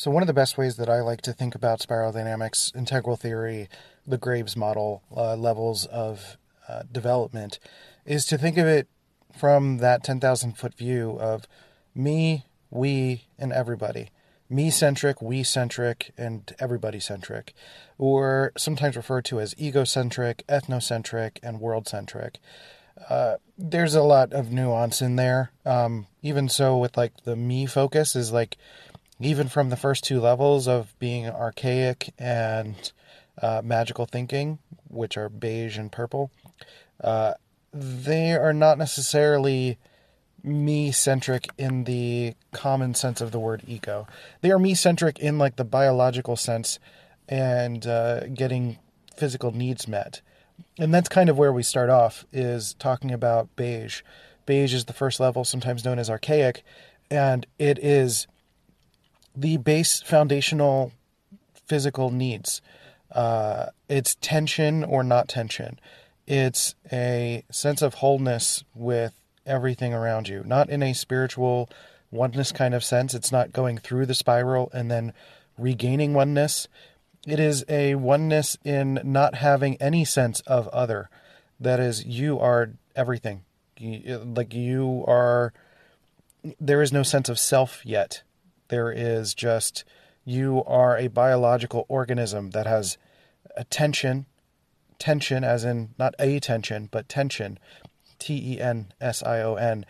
So, one of the best ways that I like to think about spiral dynamics, integral theory, the Graves model, uh, levels of uh, development, is to think of it from that 10,000 foot view of me, we, and everybody. Me centric, we centric, and everybody centric, or sometimes referred to as egocentric, ethnocentric, and world centric. Uh, there's a lot of nuance in there. Um, even so, with like the me focus, is like even from the first two levels of being archaic and uh, magical thinking, which are beige and purple, uh, they are not necessarily me centric in the common sense of the word ego. They are me centric in like the biological sense and uh, getting physical needs met. And that's kind of where we start off is talking about beige. Beige is the first level, sometimes known as archaic, and it is the base foundational physical needs. Uh, it's tension or not tension. It's a sense of wholeness with everything around you, not in a spiritual oneness kind of sense. It's not going through the spiral and then regaining oneness. It is a oneness in not having any sense of other. That is, you are everything. like you are, there is no sense of self yet. There is just you are a biological organism that has attention, tension, as in not a tension, but tension, T E N S I O N,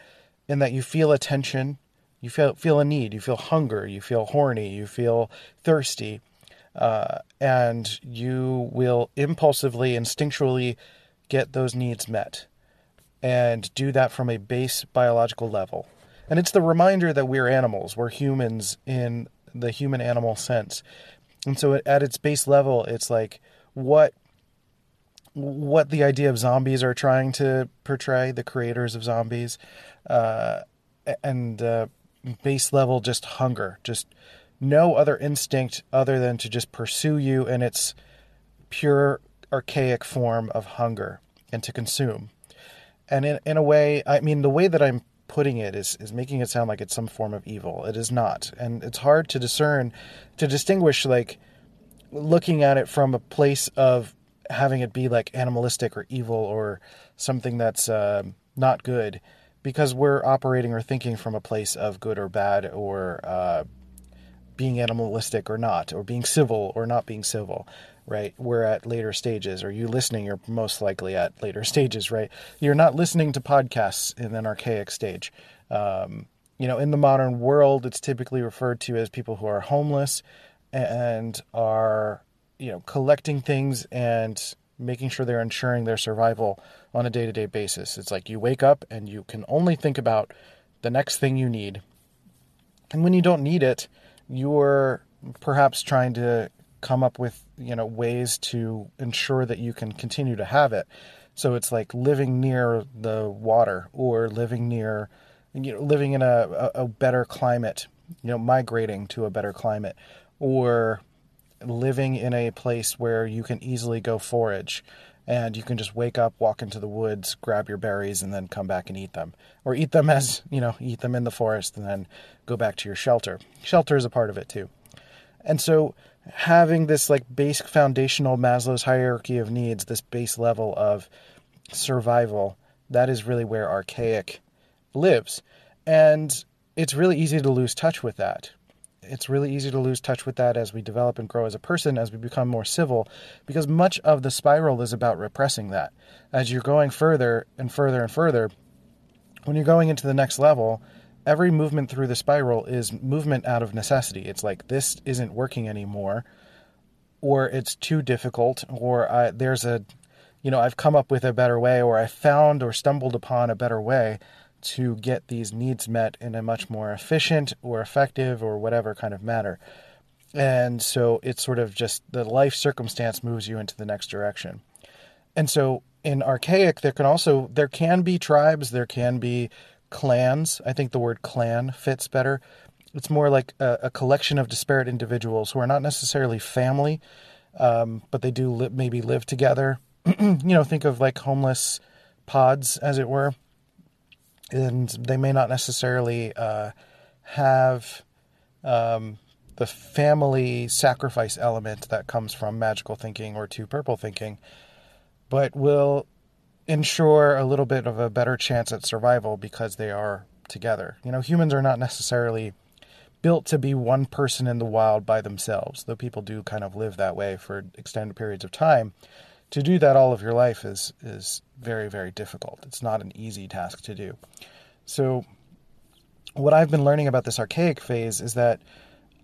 in that you feel a tension, you feel feel a need, you feel hunger, you feel horny, you feel thirsty, uh, and you will impulsively, instinctually get those needs met, and do that from a base biological level. And it's the reminder that we're animals, we're humans in the human animal sense. And so at its base level, it's like what what the idea of zombies are trying to portray, the creators of zombies, uh, and uh, base level just hunger, just no other instinct other than to just pursue you in its pure archaic form of hunger and to consume. And in, in a way, I mean, the way that I'm putting it is, is making it sound like it's some form of evil. It is not. And it's hard to discern, to distinguish, like, looking at it from a place of having it be like animalistic or evil or something that's uh, not good because we're operating or thinking from a place of good or bad or uh, being animalistic or not or being civil or not being civil right? We're at later stages. Or you listening? You're most likely at later stages right? You're not listening to podcasts in an archaic stage. Um, you know in the modern world it's typically referred to as people who are homeless and are you know collecting things and making sure they're ensuring their survival on a day-to-day basis. It's like you wake up and you can only think about the next thing you need. And when you don't need it, you're perhaps trying to come up with, you know, ways to ensure that you can continue to have it. So it's like living near the water or living near you know living in a, a, better climate, you know, migrating to a better climate or living in a place where you can easily go forage and you can just wake up, walk into the woods, grab your berries, and then come back and eat them. Or eat them as, you know, eat them in the forest and then go back to your shelter. Shelter is a part of it too. And so having this like basic foundational Maslow's hierarchy of needs, this base level of survival, that is really where archaic lives. And it's really easy to lose touch with that it's really easy to lose touch with that as we develop and grow as a person, as we become more civil, because much of the spiral is about repressing that. As you're going further and further and further, when you're going into the next level, every movement through the spiral is movement out of necessity. It's like this isn't working anymore, or it's too difficult, or I, there's a, you know, I've come up with a better way, or I found or stumbled upon a better way to get these needs met in a much more efficient or effective or whatever kind of manner. And so it's sort of just the life circumstance moves you into the next direction. And so in archaic there can also there can be tribes, there can be clans. I think the word clan fits better. It's more like a, a collection of disparate individuals who are not necessarily family, um, but they do li- maybe live together. you know, think of like homeless pods, as it were and they may not necessarily uh, have um, the family sacrifice element that comes from magical thinking or two purple thinking, but will ensure a little bit of a better chance at survival because they are together. You know, humans are not necessarily built to be one person in the wild by themselves, though people do kind of live that way for extended periods of time. To do that all of your life is is very very difficult. It's not an easy task to do. So what I've been learning about this archaic phase is that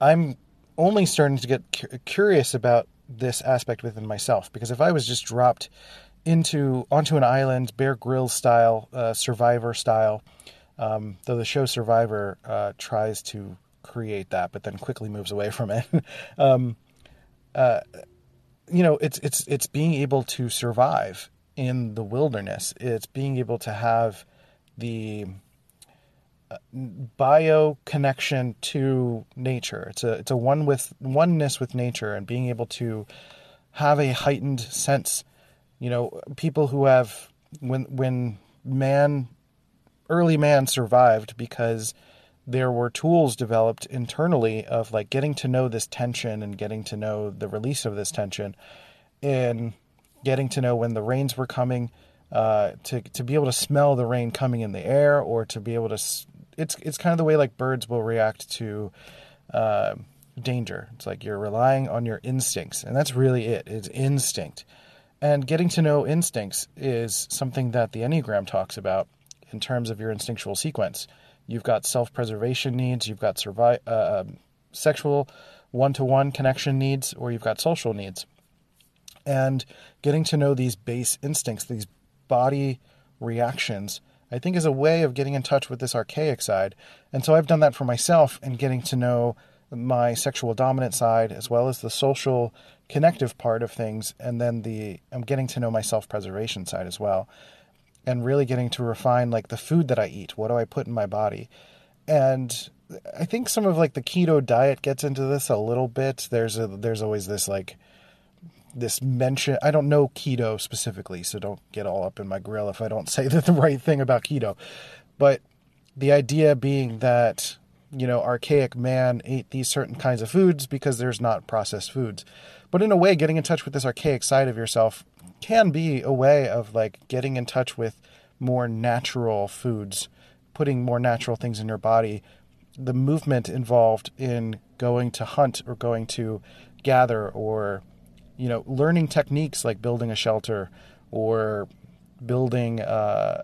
I'm only starting to get cu- curious about this aspect within myself because if I was just dropped into onto an island, Bear Grylls style, uh, Survivor style, um, though the show Survivor uh, tries to create that, but then quickly moves away from it. um, uh, you know, it's it's it's being able to survive in the wilderness. It's being able to have the bio connection to nature. It's a it's a one with oneness with nature and being able to have a heightened sense. You know, people who have when when man early man survived because there were tools developed internally of like getting to know this tension and getting to know the release of this tension and getting to know when the rains were coming uh, to to be able to smell the rain coming in the air or to be able to it's it's kind of the way like birds will react to uh, danger. It's like you're relying on your instincts, and that's really it. It's instinct, and getting to know instincts is something that the Enneagram talks about in terms of your instinctual sequence. You've got self-preservation needs. You've got survive, uh, um, sexual one-to-one connection needs, or you've got social needs. And getting to know these base instincts, these body reactions I think is a way of getting in touch with this archaic side. And so I've done that for myself and getting to know my sexual dominant side as well as the social connective part of things and then the I'm getting to know my self-preservation side as well and really getting to refine like the food that I eat what do I put in my body and I think some of like the keto diet gets into this a little bit there's a there's always this like this mention. I don't know keto specifically, so don't get all up in my grill if I don't say the right thing about keto. But the idea being that you know archaic man ate these certain kinds of foods because there's not processed foods. But in a way, getting in touch with this archaic side of yourself can be a way of like getting in touch with more natural foods, putting more natural things in your body. The movement involved in going to hunt or going to gather or you know, learning techniques like building a shelter or building uh,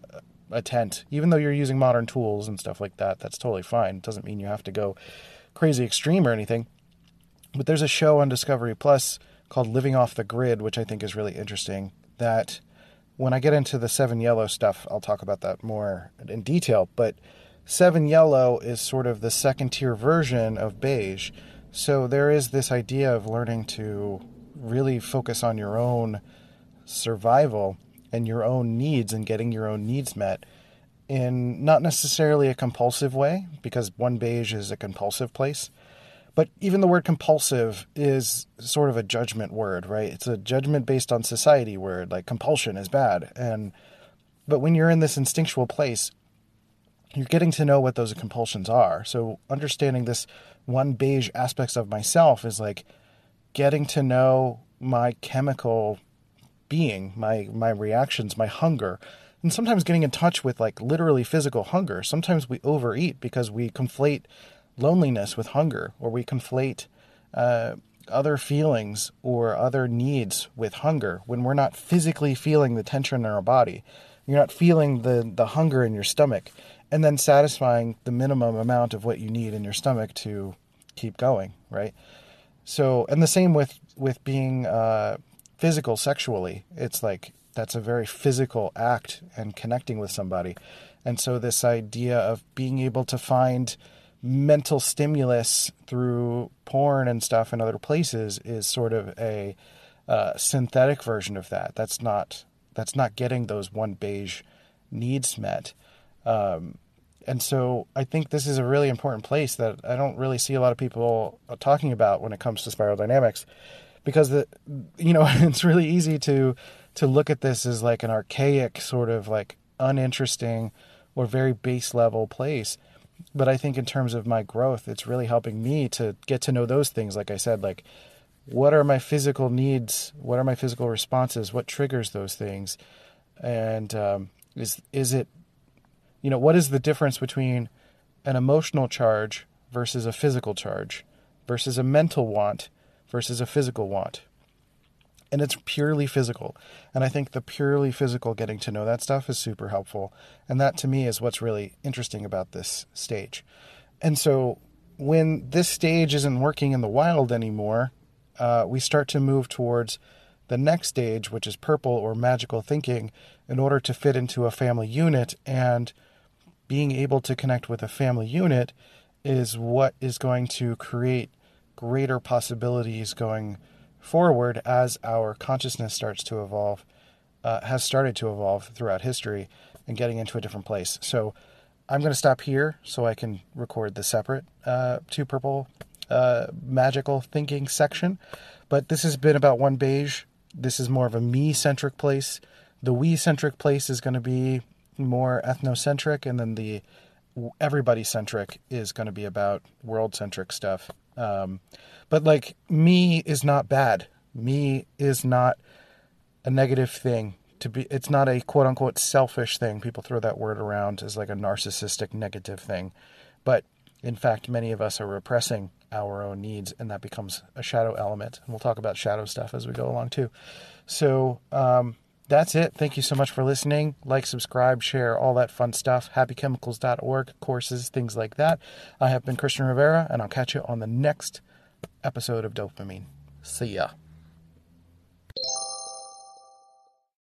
a tent, even though you're using modern tools and stuff like that, that's totally fine. It doesn't mean you have to go crazy extreme or anything. But there's a show on Discovery Plus called Living Off the Grid, which I think is really interesting. That when I get into the Seven Yellow stuff, I'll talk about that more in detail. But Seven Yellow is sort of the second tier version of beige. So there is this idea of learning to really focus on your own survival and your own needs and getting your own needs met in not necessarily a compulsive way, because one beige is a compulsive place. But even the word compulsive is sort of a judgment word, right? It's a judgment based on society word, like compulsion is bad. And but when you're in this instinctual place, you're getting to know what those compulsions are. So understanding this one beige aspects of myself is like getting to know my chemical being, my my reactions, my hunger, and sometimes getting in touch with like literally physical hunger. Sometimes we overeat because we conflate loneliness with hunger, or we conflate uh, other feelings or other needs with hunger when we're not physically feeling the tension in our body. You're not feeling the the hunger in your stomach, and then satisfying the minimum amount of what you need in your stomach to keep going, right? So, and the same with with being uh, physical sexually. It's like that's a very physical act and connecting with somebody. And so, this idea of being able to find mental stimulus through porn and stuff in other places is sort of a uh, synthetic version of that. That's not that's not getting those one beige needs met. Um, and so I think this is a really important place that I don't really see a lot of people talking about when it comes to spiral dynamics because the you know it's really easy to to look at this as like an archaic sort of like uninteresting or very base level place but I think in terms of my growth, it's really helping me to get to know those things. Like I said, like what are my physical needs? What are my physical responses? What triggers those things? And um, is is it, you know, what is the difference between an emotional charge versus a physical charge, versus a mental want versus a physical want? and it's purely physical. And I think the purely physical getting to know that stuff is super helpful. And that to me is what's really interesting about this stage. And so when this stage isn't working in the wild anymore, uh, we start to move towards the next stage, which is purple or magical thinking, in order to fit into a family unit. And being able to connect with a family unit is what is going to create greater possibilities going forward as our consciousness starts to evolve, uh, has started to evolve throughout history and getting into a different place. So I'm going to stop here so I can record the separate uh, two purple uh, magical thinking section. But this has been about one beige. This is more of a me centric place. The we centric place is going to be more ethnocentric, and then the everybody centric is going to be about world centric stuff. Um, but like me is not bad. Me is not a negative thing to be. It's not a quote unquote selfish thing. People throw that word around as like a narcissistic negative thing, but in fact, many of us are repressing our own needs, and that becomes a shadow element. And we'll talk about shadow stuff as we go along too. So um, that's it. Thank you so much for listening. Like, subscribe, share, all that fun stuff. HappyChemicals.org, courses, things like that. I have been Christian Rivera, and I'll catch you on the next episode of Dopamine. See ya.